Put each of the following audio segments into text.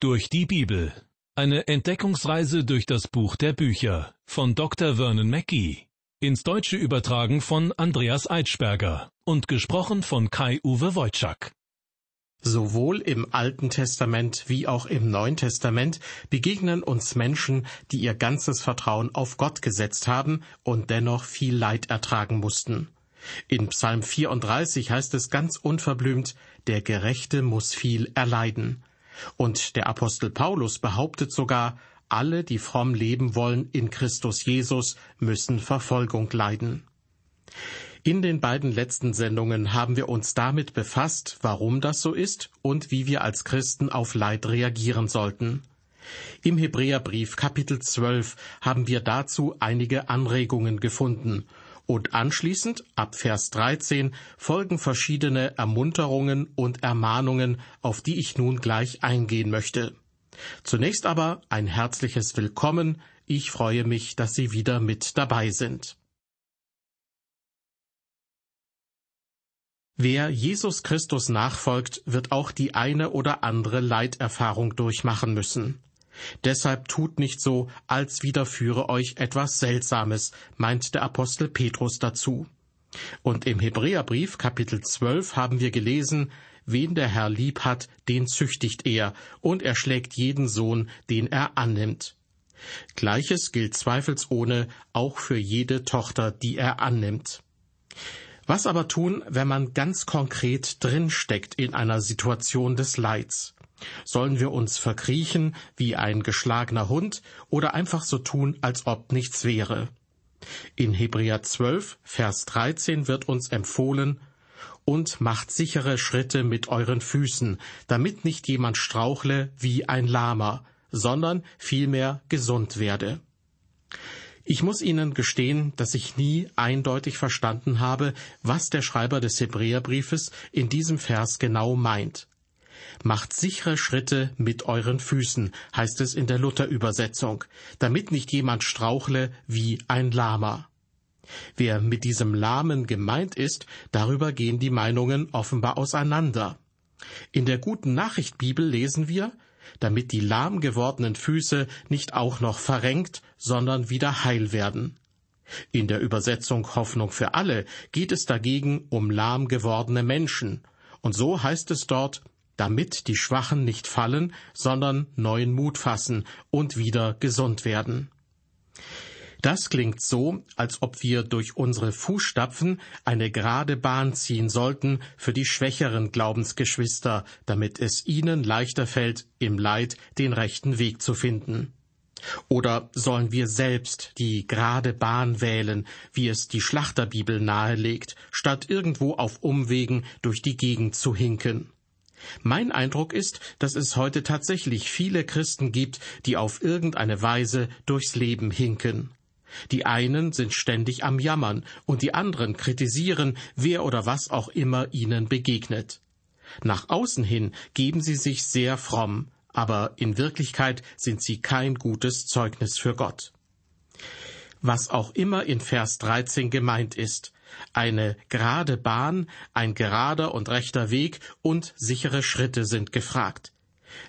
Durch die Bibel. Eine Entdeckungsreise durch das Buch der Bücher von Dr. Vernon Mackey. Ins Deutsche übertragen von Andreas Eitschberger und gesprochen von Kai-Uwe Wojczak. Sowohl im Alten Testament wie auch im Neuen Testament begegnen uns Menschen, die ihr ganzes Vertrauen auf Gott gesetzt haben und dennoch viel Leid ertragen mussten. In Psalm 34 heißt es ganz unverblümt, der Gerechte muss viel erleiden. Und der Apostel Paulus behauptet sogar, alle, die fromm leben wollen in Christus Jesus, müssen Verfolgung leiden. In den beiden letzten Sendungen haben wir uns damit befasst, warum das so ist und wie wir als Christen auf Leid reagieren sollten. Im Hebräerbrief Kapitel 12 haben wir dazu einige Anregungen gefunden und anschließend, ab Vers 13, folgen verschiedene Ermunterungen und Ermahnungen, auf die ich nun gleich eingehen möchte. Zunächst aber ein herzliches Willkommen. Ich freue mich, dass Sie wieder mit dabei sind. Wer Jesus Christus nachfolgt, wird auch die eine oder andere Leiterfahrung durchmachen müssen. Deshalb tut nicht so, als widerführe euch etwas Seltsames, meint der Apostel Petrus dazu. Und im Hebräerbrief Kapitel 12 haben wir gelesen, wen der Herr lieb hat, den züchtigt er, und er schlägt jeden Sohn, den er annimmt. Gleiches gilt zweifelsohne auch für jede Tochter, die er annimmt. Was aber tun, wenn man ganz konkret drinsteckt in einer Situation des Leids? Sollen wir uns verkriechen wie ein geschlagener Hund oder einfach so tun, als ob nichts wäre? In Hebräer 12, Vers 13 wird uns empfohlen, und macht sichere Schritte mit euren Füßen, damit nicht jemand strauchle wie ein Lama, sondern vielmehr gesund werde. Ich muss Ihnen gestehen, dass ich nie eindeutig verstanden habe, was der Schreiber des Hebräerbriefes in diesem Vers genau meint. Macht sichere Schritte mit euren Füßen, heißt es in der Luther-Übersetzung, damit nicht jemand strauchle wie ein Lama. Wer mit diesem Lahmen gemeint ist, darüber gehen die Meinungen offenbar auseinander. In der guten Nachricht Bibel lesen wir, damit die lahm gewordenen Füße nicht auch noch verrenkt, sondern wieder heil werden. In der Übersetzung Hoffnung für alle geht es dagegen um lahm gewordene Menschen, und so heißt es dort, damit die Schwachen nicht fallen, sondern neuen Mut fassen und wieder gesund werden. Das klingt so, als ob wir durch unsere Fußstapfen eine gerade Bahn ziehen sollten für die schwächeren Glaubensgeschwister, damit es ihnen leichter fällt, im Leid den rechten Weg zu finden. Oder sollen wir selbst die gerade Bahn wählen, wie es die Schlachterbibel nahelegt, statt irgendwo auf Umwegen durch die Gegend zu hinken? Mein Eindruck ist, dass es heute tatsächlich viele Christen gibt, die auf irgendeine Weise durchs Leben hinken. Die einen sind ständig am Jammern und die anderen kritisieren, wer oder was auch immer ihnen begegnet. Nach außen hin geben sie sich sehr fromm, aber in Wirklichkeit sind sie kein gutes Zeugnis für Gott. Was auch immer in Vers 13 gemeint ist, eine gerade Bahn, ein gerader und rechter Weg und sichere Schritte sind gefragt.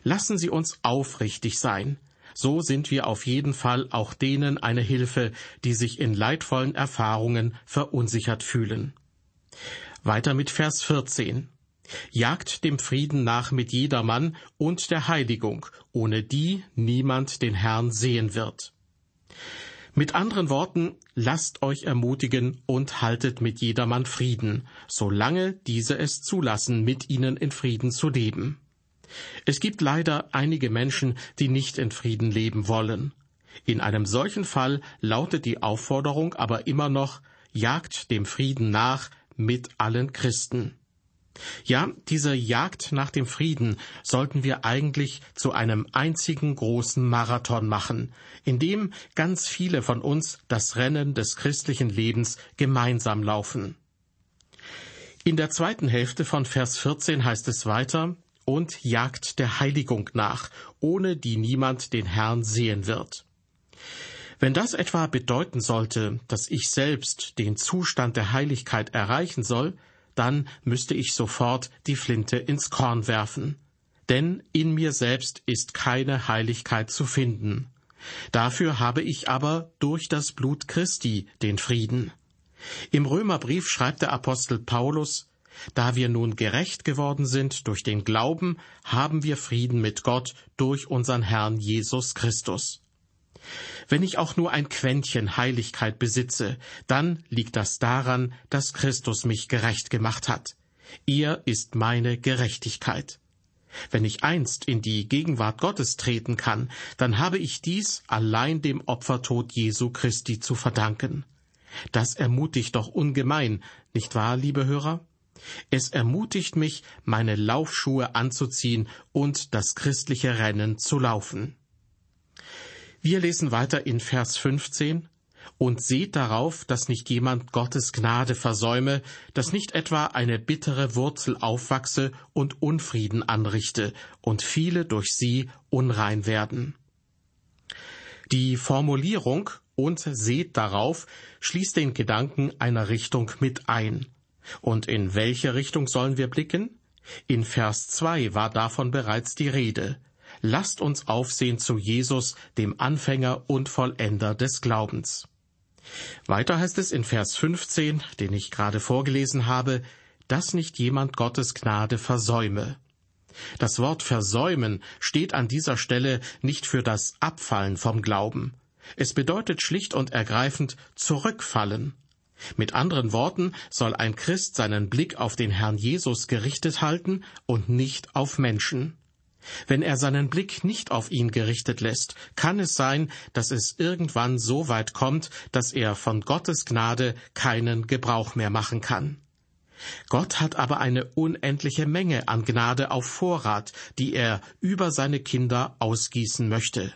Lassen Sie uns aufrichtig sein. So sind wir auf jeden Fall auch denen eine Hilfe, die sich in leidvollen Erfahrungen verunsichert fühlen. Weiter mit Vers 14. Jagt dem Frieden nach mit jedermann und der Heiligung, ohne die niemand den Herrn sehen wird. Mit anderen Worten, lasst euch ermutigen und haltet mit jedermann Frieden, solange diese es zulassen, mit ihnen in Frieden zu leben. Es gibt leider einige Menschen, die nicht in Frieden leben wollen. In einem solchen Fall lautet die Aufforderung aber immer noch, jagt dem Frieden nach mit allen Christen. Ja, diese Jagd nach dem Frieden sollten wir eigentlich zu einem einzigen großen Marathon machen, in dem ganz viele von uns das Rennen des christlichen Lebens gemeinsam laufen. In der zweiten Hälfte von Vers 14 heißt es weiter, und jagt der Heiligung nach, ohne die niemand den Herrn sehen wird. Wenn das etwa bedeuten sollte, dass ich selbst den Zustand der Heiligkeit erreichen soll, dann müsste ich sofort die Flinte ins Korn werfen. denn in mir selbst ist keine Heiligkeit zu finden. Dafür habe ich aber durch das Blut Christi den Frieden. Im Römerbrief schreibt der Apostel Paulus, da wir nun gerecht geworden sind durch den Glauben, haben wir Frieden mit Gott durch unseren Herrn Jesus Christus. Wenn ich auch nur ein Quäntchen Heiligkeit besitze, dann liegt das daran, dass Christus mich gerecht gemacht hat. Er ist meine Gerechtigkeit. Wenn ich einst in die Gegenwart Gottes treten kann, dann habe ich dies allein dem Opfertod Jesu Christi zu verdanken. Das ermutigt doch ungemein, nicht wahr, liebe Hörer? Es ermutigt mich, meine Laufschuhe anzuziehen und das christliche Rennen zu laufen. Wir lesen weiter in Vers 15 und seht darauf, dass nicht jemand Gottes Gnade versäume, dass nicht etwa eine bittere Wurzel aufwachse und Unfrieden anrichte und viele durch sie unrein werden. Die Formulierung und seht darauf schließt den Gedanken einer Richtung mit ein. Und in welche Richtung sollen wir blicken? In Vers 2 war davon bereits die Rede. Lasst uns aufsehen zu Jesus, dem Anfänger und Vollender des Glaubens. Weiter heißt es in Vers 15, den ich gerade vorgelesen habe, dass nicht jemand Gottes Gnade versäume. Das Wort versäumen steht an dieser Stelle nicht für das Abfallen vom Glauben. Es bedeutet schlicht und ergreifend zurückfallen. Mit anderen Worten soll ein Christ seinen Blick auf den Herrn Jesus gerichtet halten und nicht auf Menschen. Wenn er seinen Blick nicht auf ihn gerichtet lässt, kann es sein, dass es irgendwann so weit kommt, dass er von Gottes Gnade keinen Gebrauch mehr machen kann. Gott hat aber eine unendliche Menge an Gnade auf Vorrat, die er über seine Kinder ausgießen möchte.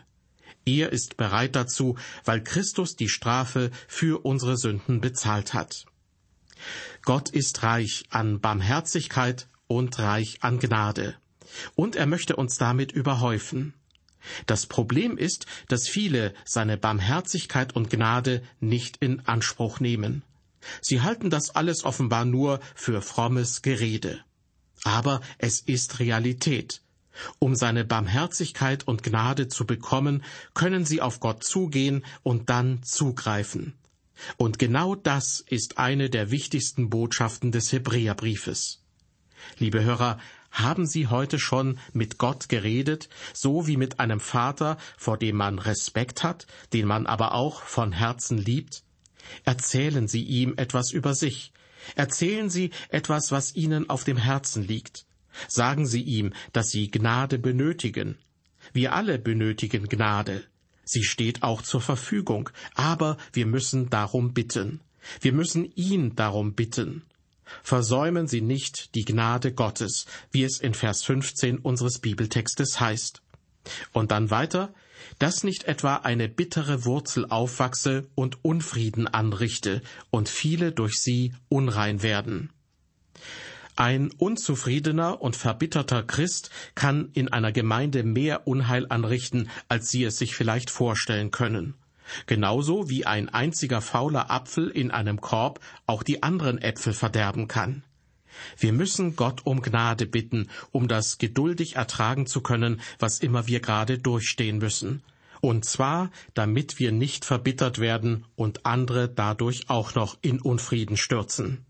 Er ist bereit dazu, weil Christus die Strafe für unsere Sünden bezahlt hat. Gott ist reich an Barmherzigkeit und reich an Gnade. Und er möchte uns damit überhäufen. Das Problem ist, dass viele seine Barmherzigkeit und Gnade nicht in Anspruch nehmen. Sie halten das alles offenbar nur für frommes Gerede. Aber es ist Realität. Um seine Barmherzigkeit und Gnade zu bekommen, können sie auf Gott zugehen und dann zugreifen. Und genau das ist eine der wichtigsten Botschaften des Hebräerbriefes. Liebe Hörer, haben Sie heute schon mit Gott geredet, so wie mit einem Vater, vor dem man Respekt hat, den man aber auch von Herzen liebt? Erzählen Sie ihm etwas über sich. Erzählen Sie etwas, was Ihnen auf dem Herzen liegt. Sagen Sie ihm, dass Sie Gnade benötigen. Wir alle benötigen Gnade. Sie steht auch zur Verfügung, aber wir müssen darum bitten. Wir müssen ihn darum bitten. Versäumen Sie nicht die Gnade Gottes, wie es in Vers 15 unseres Bibeltextes heißt. Und dann weiter, dass nicht etwa eine bittere Wurzel aufwachse und Unfrieden anrichte und viele durch sie unrein werden. Ein unzufriedener und verbitterter Christ kann in einer Gemeinde mehr Unheil anrichten, als Sie es sich vielleicht vorstellen können. Genauso wie ein einziger fauler Apfel in einem Korb auch die anderen Äpfel verderben kann. Wir müssen Gott um Gnade bitten, um das geduldig ertragen zu können, was immer wir gerade durchstehen müssen. Und zwar, damit wir nicht verbittert werden und andere dadurch auch noch in Unfrieden stürzen.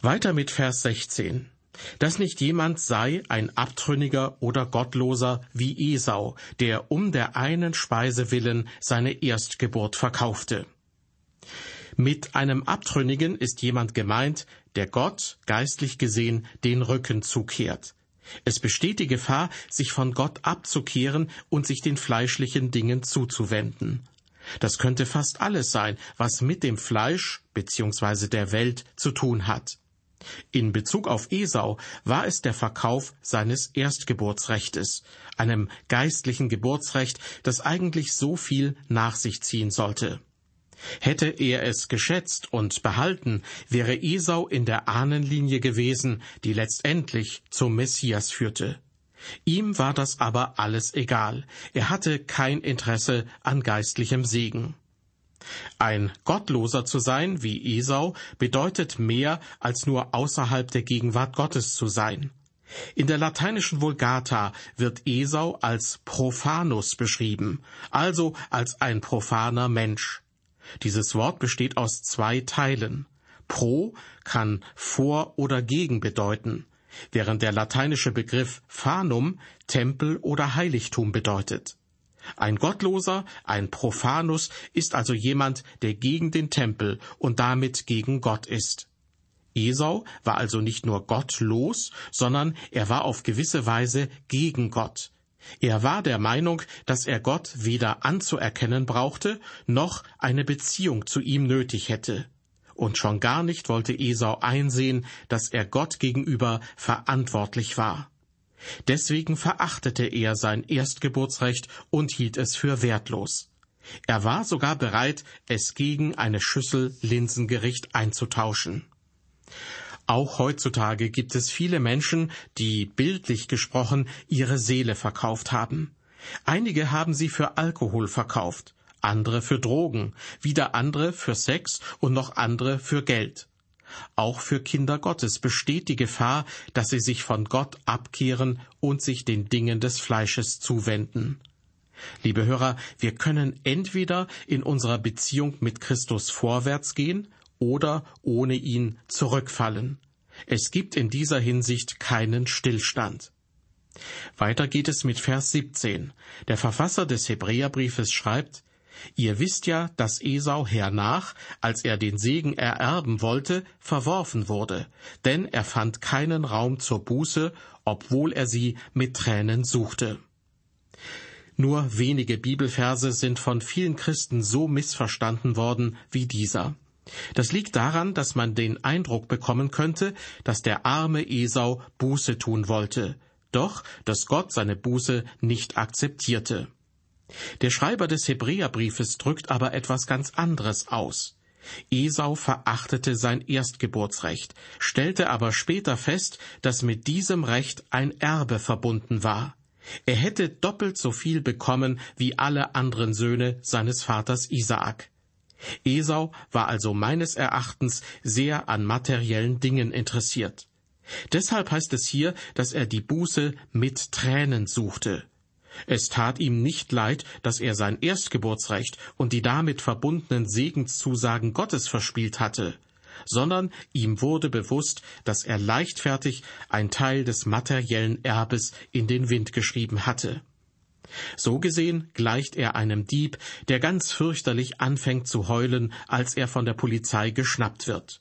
Weiter mit Vers 16 dass nicht jemand sei ein Abtrünniger oder Gottloser wie Esau, der um der einen Speise willen seine Erstgeburt verkaufte. Mit einem Abtrünnigen ist jemand gemeint, der Gott, geistlich gesehen, den Rücken zukehrt. Es besteht die Gefahr, sich von Gott abzukehren und sich den fleischlichen Dingen zuzuwenden. Das könnte fast alles sein, was mit dem Fleisch bzw. der Welt zu tun hat. In Bezug auf Esau war es der Verkauf seines Erstgeburtsrechtes, einem geistlichen Geburtsrecht, das eigentlich so viel nach sich ziehen sollte. Hätte er es geschätzt und behalten, wäre Esau in der Ahnenlinie gewesen, die letztendlich zum Messias führte. Ihm war das aber alles egal, er hatte kein Interesse an geistlichem Segen. Ein Gottloser zu sein wie Esau bedeutet mehr als nur außerhalb der Gegenwart Gottes zu sein. In der lateinischen Vulgata wird Esau als Profanus beschrieben, also als ein profaner Mensch. Dieses Wort besteht aus zwei Teilen. Pro kann vor oder gegen bedeuten, während der lateinische Begriff fanum Tempel oder Heiligtum bedeutet. Ein Gottloser, ein Profanus ist also jemand, der gegen den Tempel und damit gegen Gott ist. Esau war also nicht nur gottlos, sondern er war auf gewisse Weise gegen Gott. Er war der Meinung, dass er Gott weder anzuerkennen brauchte, noch eine Beziehung zu ihm nötig hätte. Und schon gar nicht wollte Esau einsehen, dass er Gott gegenüber verantwortlich war. Deswegen verachtete er sein Erstgeburtsrecht und hielt es für wertlos. Er war sogar bereit, es gegen eine Schüssel Linsengericht einzutauschen. Auch heutzutage gibt es viele Menschen, die bildlich gesprochen ihre Seele verkauft haben. Einige haben sie für Alkohol verkauft, andere für Drogen, wieder andere für Sex und noch andere für Geld. Auch für Kinder Gottes besteht die Gefahr, dass sie sich von Gott abkehren und sich den Dingen des Fleisches zuwenden. Liebe Hörer, wir können entweder in unserer Beziehung mit Christus vorwärts gehen oder ohne ihn zurückfallen. Es gibt in dieser Hinsicht keinen Stillstand. Weiter geht es mit Vers 17. Der Verfasser des Hebräerbriefes schreibt, Ihr wisst ja, dass Esau hernach, als er den Segen ererben wollte, verworfen wurde, denn er fand keinen Raum zur Buße, obwohl er sie mit Tränen suchte. Nur wenige Bibelverse sind von vielen Christen so missverstanden worden wie dieser. Das liegt daran, dass man den Eindruck bekommen könnte, dass der arme Esau Buße tun wollte, doch dass Gott seine Buße nicht akzeptierte. Der Schreiber des Hebräerbriefes drückt aber etwas ganz anderes aus. Esau verachtete sein Erstgeburtsrecht, stellte aber später fest, dass mit diesem Recht ein Erbe verbunden war. Er hätte doppelt so viel bekommen wie alle anderen Söhne seines Vaters Isaak. Esau war also meines Erachtens sehr an materiellen Dingen interessiert. Deshalb heißt es hier, dass er die Buße mit Tränen suchte. Es tat ihm nicht leid, dass er sein Erstgeburtsrecht und die damit verbundenen Segenszusagen Gottes verspielt hatte, sondern ihm wurde bewusst, dass er leichtfertig ein Teil des materiellen Erbes in den Wind geschrieben hatte. So gesehen gleicht er einem Dieb, der ganz fürchterlich anfängt zu heulen, als er von der Polizei geschnappt wird.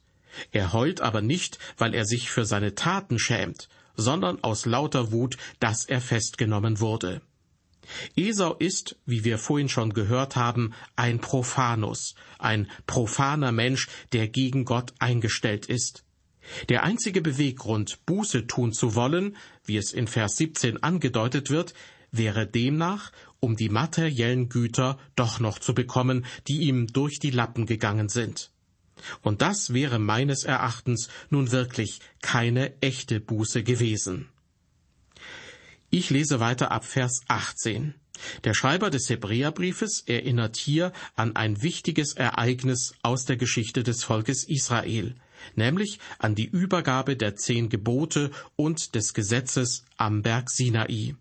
Er heult aber nicht, weil er sich für seine Taten schämt, sondern aus lauter Wut, dass er festgenommen wurde. Esau ist, wie wir vorhin schon gehört haben, ein Profanus, ein profaner Mensch, der gegen Gott eingestellt ist. Der einzige Beweggrund, Buße tun zu wollen, wie es in Vers 17 angedeutet wird, wäre demnach, um die materiellen Güter doch noch zu bekommen, die ihm durch die Lappen gegangen sind. Und das wäre meines Erachtens nun wirklich keine echte Buße gewesen. Ich lese weiter ab Vers 18. Der Schreiber des Hebräerbriefes erinnert hier an ein wichtiges Ereignis aus der Geschichte des Volkes Israel, nämlich an die Übergabe der zehn Gebote und des Gesetzes am Berg Sinai.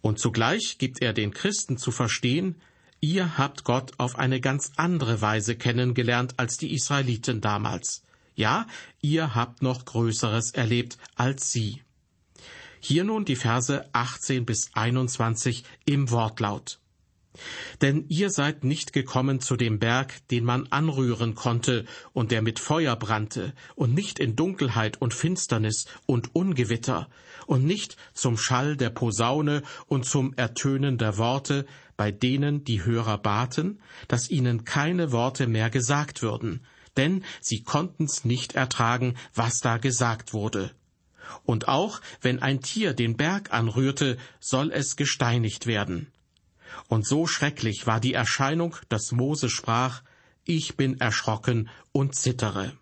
Und zugleich gibt er den Christen zu verstehen, ihr habt Gott auf eine ganz andere Weise kennengelernt als die Israeliten damals. Ja, ihr habt noch Größeres erlebt als sie. Hier nun die Verse 18 bis 21 im Wortlaut. Denn ihr seid nicht gekommen zu dem Berg, den man anrühren konnte und der mit Feuer brannte, und nicht in Dunkelheit und Finsternis und Ungewitter, und nicht zum Schall der Posaune und zum Ertönen der Worte, bei denen die Hörer baten, dass ihnen keine Worte mehr gesagt würden, denn sie konnten's nicht ertragen, was da gesagt wurde. Und auch wenn ein Tier den Berg anrührte, soll es gesteinigt werden. Und so schrecklich war die Erscheinung, dass Mose sprach, ich bin erschrocken und zittere.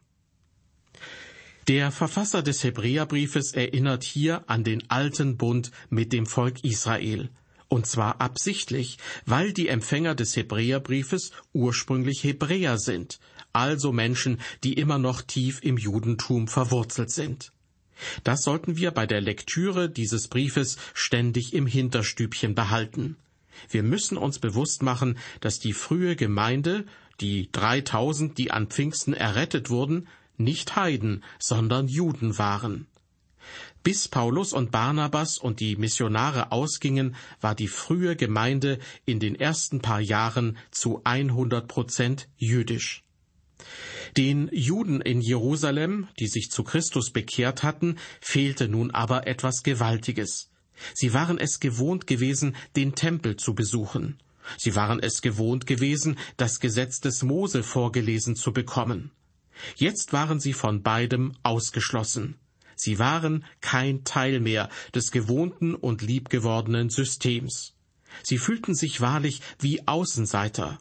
Der Verfasser des Hebräerbriefes erinnert hier an den alten Bund mit dem Volk Israel, und zwar absichtlich, weil die Empfänger des Hebräerbriefes ursprünglich Hebräer sind, also Menschen, die immer noch tief im Judentum verwurzelt sind. Das sollten wir bei der Lektüre dieses Briefes ständig im Hinterstübchen behalten. Wir müssen uns bewusst machen, dass die frühe Gemeinde, die 3000, die an Pfingsten errettet wurden, nicht Heiden, sondern Juden waren. Bis Paulus und Barnabas und die Missionare ausgingen, war die frühe Gemeinde in den ersten paar Jahren zu 100 Prozent jüdisch. Den Juden in Jerusalem, die sich zu Christus bekehrt hatten, fehlte nun aber etwas Gewaltiges. Sie waren es gewohnt gewesen, den Tempel zu besuchen. Sie waren es gewohnt gewesen, das Gesetz des Mose vorgelesen zu bekommen. Jetzt waren sie von beidem ausgeschlossen. Sie waren kein Teil mehr des gewohnten und liebgewordenen Systems. Sie fühlten sich wahrlich wie Außenseiter.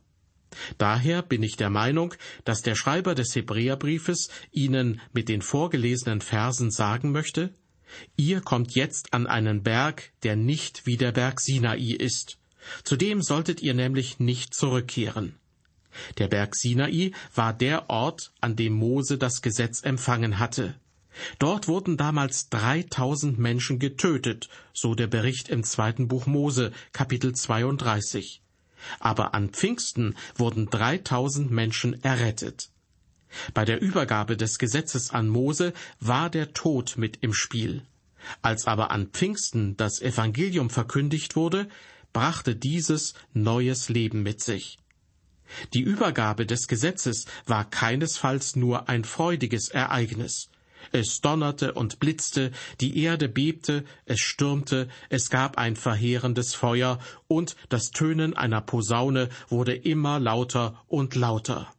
Daher bin ich der Meinung, dass der Schreiber des Hebräerbriefes Ihnen mit den vorgelesenen Versen sagen möchte, Ihr kommt jetzt an einen Berg, der nicht wie der Berg Sinai ist. Zu dem solltet ihr nämlich nicht zurückkehren. Der Berg Sinai war der Ort, an dem Mose das Gesetz empfangen hatte. Dort wurden damals dreitausend Menschen getötet, so der Bericht im zweiten Buch Mose, Kapitel 32. Aber an Pfingsten wurden dreitausend Menschen errettet. Bei der Übergabe des Gesetzes an Mose war der Tod mit im Spiel. Als aber an Pfingsten das Evangelium verkündigt wurde, brachte dieses neues Leben mit sich. Die Übergabe des Gesetzes war keinesfalls nur ein freudiges Ereignis. Es donnerte und blitzte, die Erde bebte, es stürmte, es gab ein verheerendes Feuer, und das Tönen einer Posaune wurde immer lauter und lauter.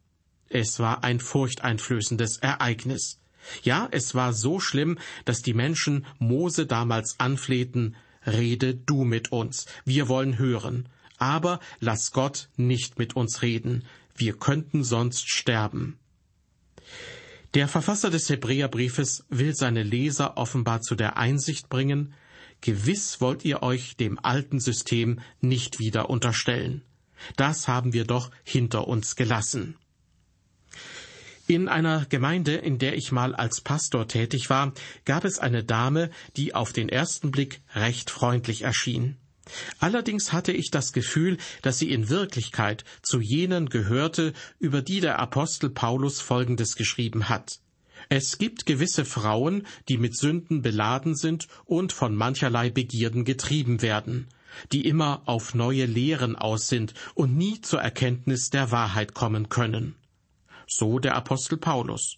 Es war ein furchteinflößendes Ereignis. Ja, es war so schlimm, dass die Menschen Mose damals anflehten, Rede du mit uns, wir wollen hören, aber lass Gott nicht mit uns reden, wir könnten sonst sterben. Der Verfasser des Hebräerbriefes will seine Leser offenbar zu der Einsicht bringen, gewiss wollt ihr euch dem alten System nicht wieder unterstellen. Das haben wir doch hinter uns gelassen. In einer Gemeinde, in der ich mal als Pastor tätig war, gab es eine Dame, die auf den ersten Blick recht freundlich erschien. Allerdings hatte ich das Gefühl, dass sie in Wirklichkeit zu jenen gehörte, über die der Apostel Paulus Folgendes geschrieben hat. Es gibt gewisse Frauen, die mit Sünden beladen sind und von mancherlei Begierden getrieben werden, die immer auf neue Lehren aus sind und nie zur Erkenntnis der Wahrheit kommen können. So der Apostel Paulus.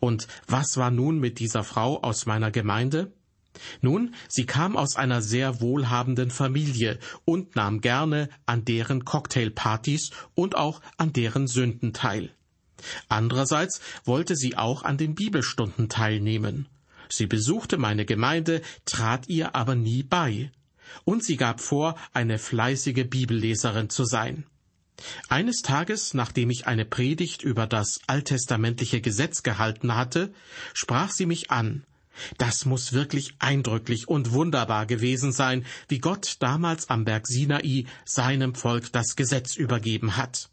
Und was war nun mit dieser Frau aus meiner Gemeinde? Nun, sie kam aus einer sehr wohlhabenden Familie und nahm gerne an deren Cocktailpartys und auch an deren Sünden teil. Andererseits wollte sie auch an den Bibelstunden teilnehmen. Sie besuchte meine Gemeinde, trat ihr aber nie bei. Und sie gab vor, eine fleißige Bibelleserin zu sein. Eines Tages, nachdem ich eine Predigt über das alttestamentliche Gesetz gehalten hatte, sprach sie mich an das muss wirklich eindrücklich und wunderbar gewesen sein, wie Gott damals am Berg Sinai seinem Volk das Gesetz übergeben hat.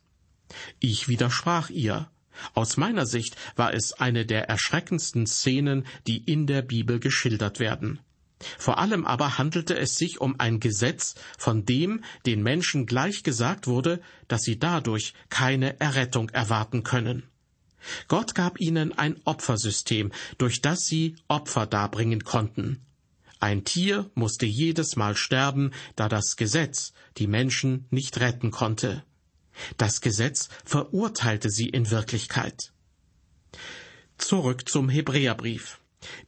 Ich widersprach ihr. Aus meiner Sicht war es eine der erschreckendsten Szenen, die in der Bibel geschildert werden. Vor allem aber handelte es sich um ein Gesetz, von dem den Menschen gleich gesagt wurde, dass sie dadurch keine Errettung erwarten können. Gott gab ihnen ein Opfersystem, durch das sie Opfer darbringen konnten. Ein Tier musste jedes Mal sterben, da das Gesetz die Menschen nicht retten konnte. Das Gesetz verurteilte sie in Wirklichkeit. Zurück zum Hebräerbrief.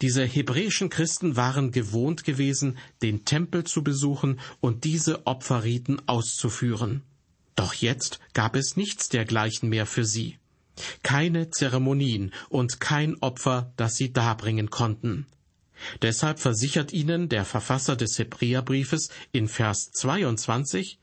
Diese hebräischen Christen waren gewohnt gewesen, den Tempel zu besuchen und diese Opferriten auszuführen. Doch jetzt gab es nichts dergleichen mehr für sie keine Zeremonien und kein Opfer, das sie darbringen konnten. Deshalb versichert ihnen der Verfasser des Hebräerbriefes in Vers 22,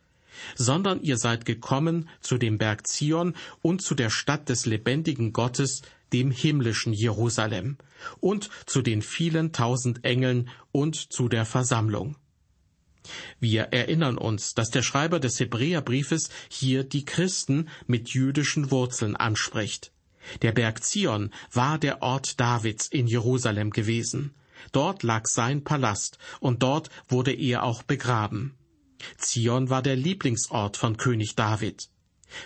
sondern ihr seid gekommen zu dem Berg Zion und zu der Stadt des lebendigen Gottes, dem himmlischen Jerusalem, und zu den vielen tausend Engeln und zu der Versammlung. Wir erinnern uns, dass der Schreiber des Hebräerbriefes hier die Christen mit jüdischen Wurzeln anspricht. Der Berg Zion war der Ort Davids in Jerusalem gewesen. Dort lag sein Palast, und dort wurde er auch begraben. Zion war der Lieblingsort von König David.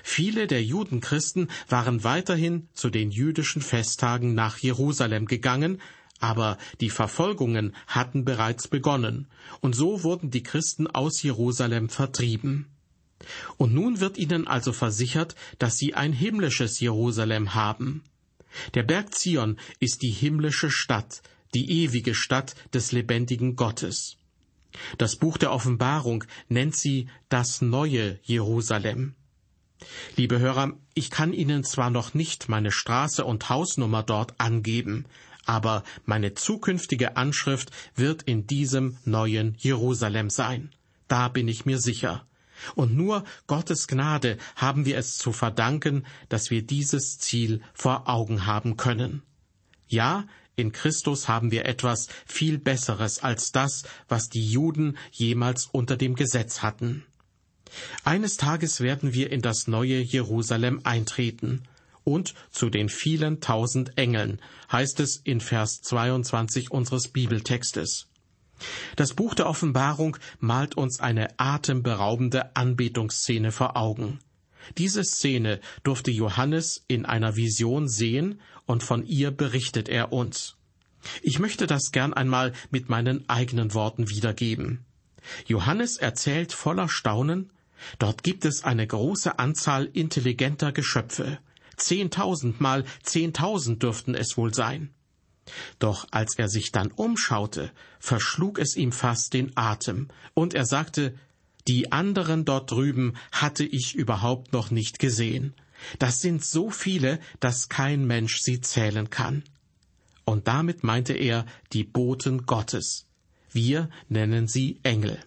Viele der Judenchristen waren weiterhin zu den jüdischen Festtagen nach Jerusalem gegangen, aber die Verfolgungen hatten bereits begonnen, und so wurden die Christen aus Jerusalem vertrieben. Und nun wird ihnen also versichert, dass sie ein himmlisches Jerusalem haben. Der Berg Zion ist die himmlische Stadt, die ewige Stadt des lebendigen Gottes. Das Buch der Offenbarung nennt sie das neue Jerusalem. Liebe Hörer, ich kann Ihnen zwar noch nicht meine Straße und Hausnummer dort angeben, aber meine zukünftige Anschrift wird in diesem neuen Jerusalem sein. Da bin ich mir sicher. Und nur Gottes Gnade haben wir es zu verdanken, dass wir dieses Ziel vor Augen haben können. Ja, in Christus haben wir etwas viel Besseres als das, was die Juden jemals unter dem Gesetz hatten. Eines Tages werden wir in das neue Jerusalem eintreten. Und zu den vielen tausend Engeln, heißt es in Vers 22 unseres Bibeltextes. Das Buch der Offenbarung malt uns eine atemberaubende Anbetungsszene vor Augen. Diese Szene durfte Johannes in einer Vision sehen und von ihr berichtet er uns. Ich möchte das gern einmal mit meinen eigenen Worten wiedergeben. Johannes erzählt voller Staunen, Dort gibt es eine große Anzahl intelligenter Geschöpfe. Zehntausend mal zehntausend dürften es wohl sein. Doch als er sich dann umschaute, verschlug es ihm fast den Atem, und er sagte, die anderen dort drüben hatte ich überhaupt noch nicht gesehen. Das sind so viele, dass kein Mensch sie zählen kann. Und damit meinte er die Boten Gottes. Wir nennen sie Engel.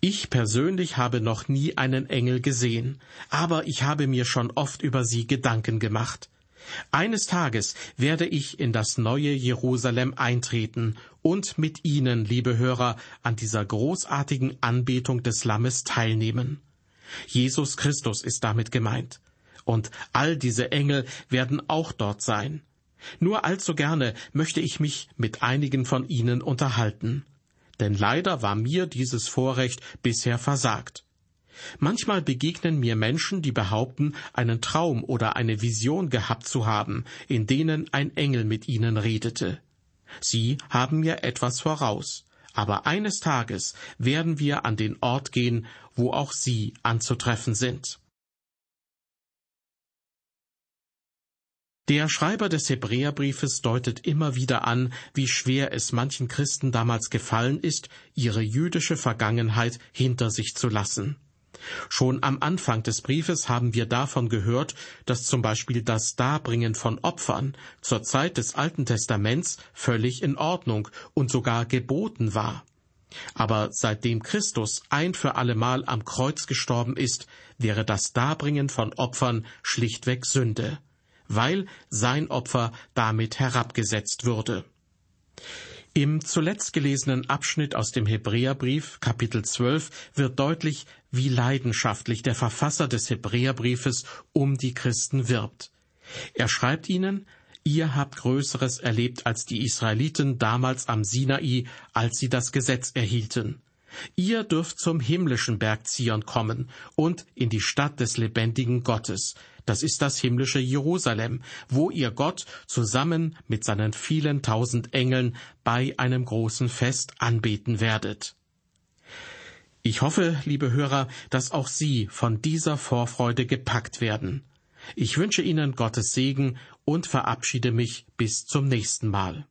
Ich persönlich habe noch nie einen Engel gesehen, aber ich habe mir schon oft über sie Gedanken gemacht. Eines Tages werde ich in das neue Jerusalem eintreten und mit Ihnen, liebe Hörer, an dieser großartigen Anbetung des Lammes teilnehmen. Jesus Christus ist damit gemeint. Und all diese Engel werden auch dort sein. Nur allzu gerne möchte ich mich mit einigen von ihnen unterhalten denn leider war mir dieses Vorrecht bisher versagt. Manchmal begegnen mir Menschen, die behaupten, einen Traum oder eine Vision gehabt zu haben, in denen ein Engel mit ihnen redete. Sie haben mir etwas voraus, aber eines Tages werden wir an den Ort gehen, wo auch Sie anzutreffen sind. Der Schreiber des Hebräerbriefes deutet immer wieder an, wie schwer es manchen Christen damals gefallen ist, ihre jüdische Vergangenheit hinter sich zu lassen. Schon am Anfang des Briefes haben wir davon gehört, dass zum Beispiel das Darbringen von Opfern zur Zeit des Alten Testaments völlig in Ordnung und sogar geboten war. Aber seitdem Christus ein für allemal am Kreuz gestorben ist, wäre das Darbringen von Opfern schlichtweg Sünde weil sein Opfer damit herabgesetzt würde. Im zuletzt gelesenen Abschnitt aus dem Hebräerbrief, Kapitel 12, wird deutlich, wie leidenschaftlich der Verfasser des Hebräerbriefes um die Christen wirbt. Er schreibt ihnen, Ihr habt Größeres erlebt als die Israeliten damals am Sinai, als sie das Gesetz erhielten. Ihr dürft zum himmlischen Berg Zion kommen und in die Stadt des lebendigen Gottes. Das ist das himmlische Jerusalem, wo ihr Gott zusammen mit seinen vielen tausend Engeln bei einem großen Fest anbeten werdet. Ich hoffe, liebe Hörer, dass auch Sie von dieser Vorfreude gepackt werden. Ich wünsche Ihnen Gottes Segen und verabschiede mich bis zum nächsten Mal.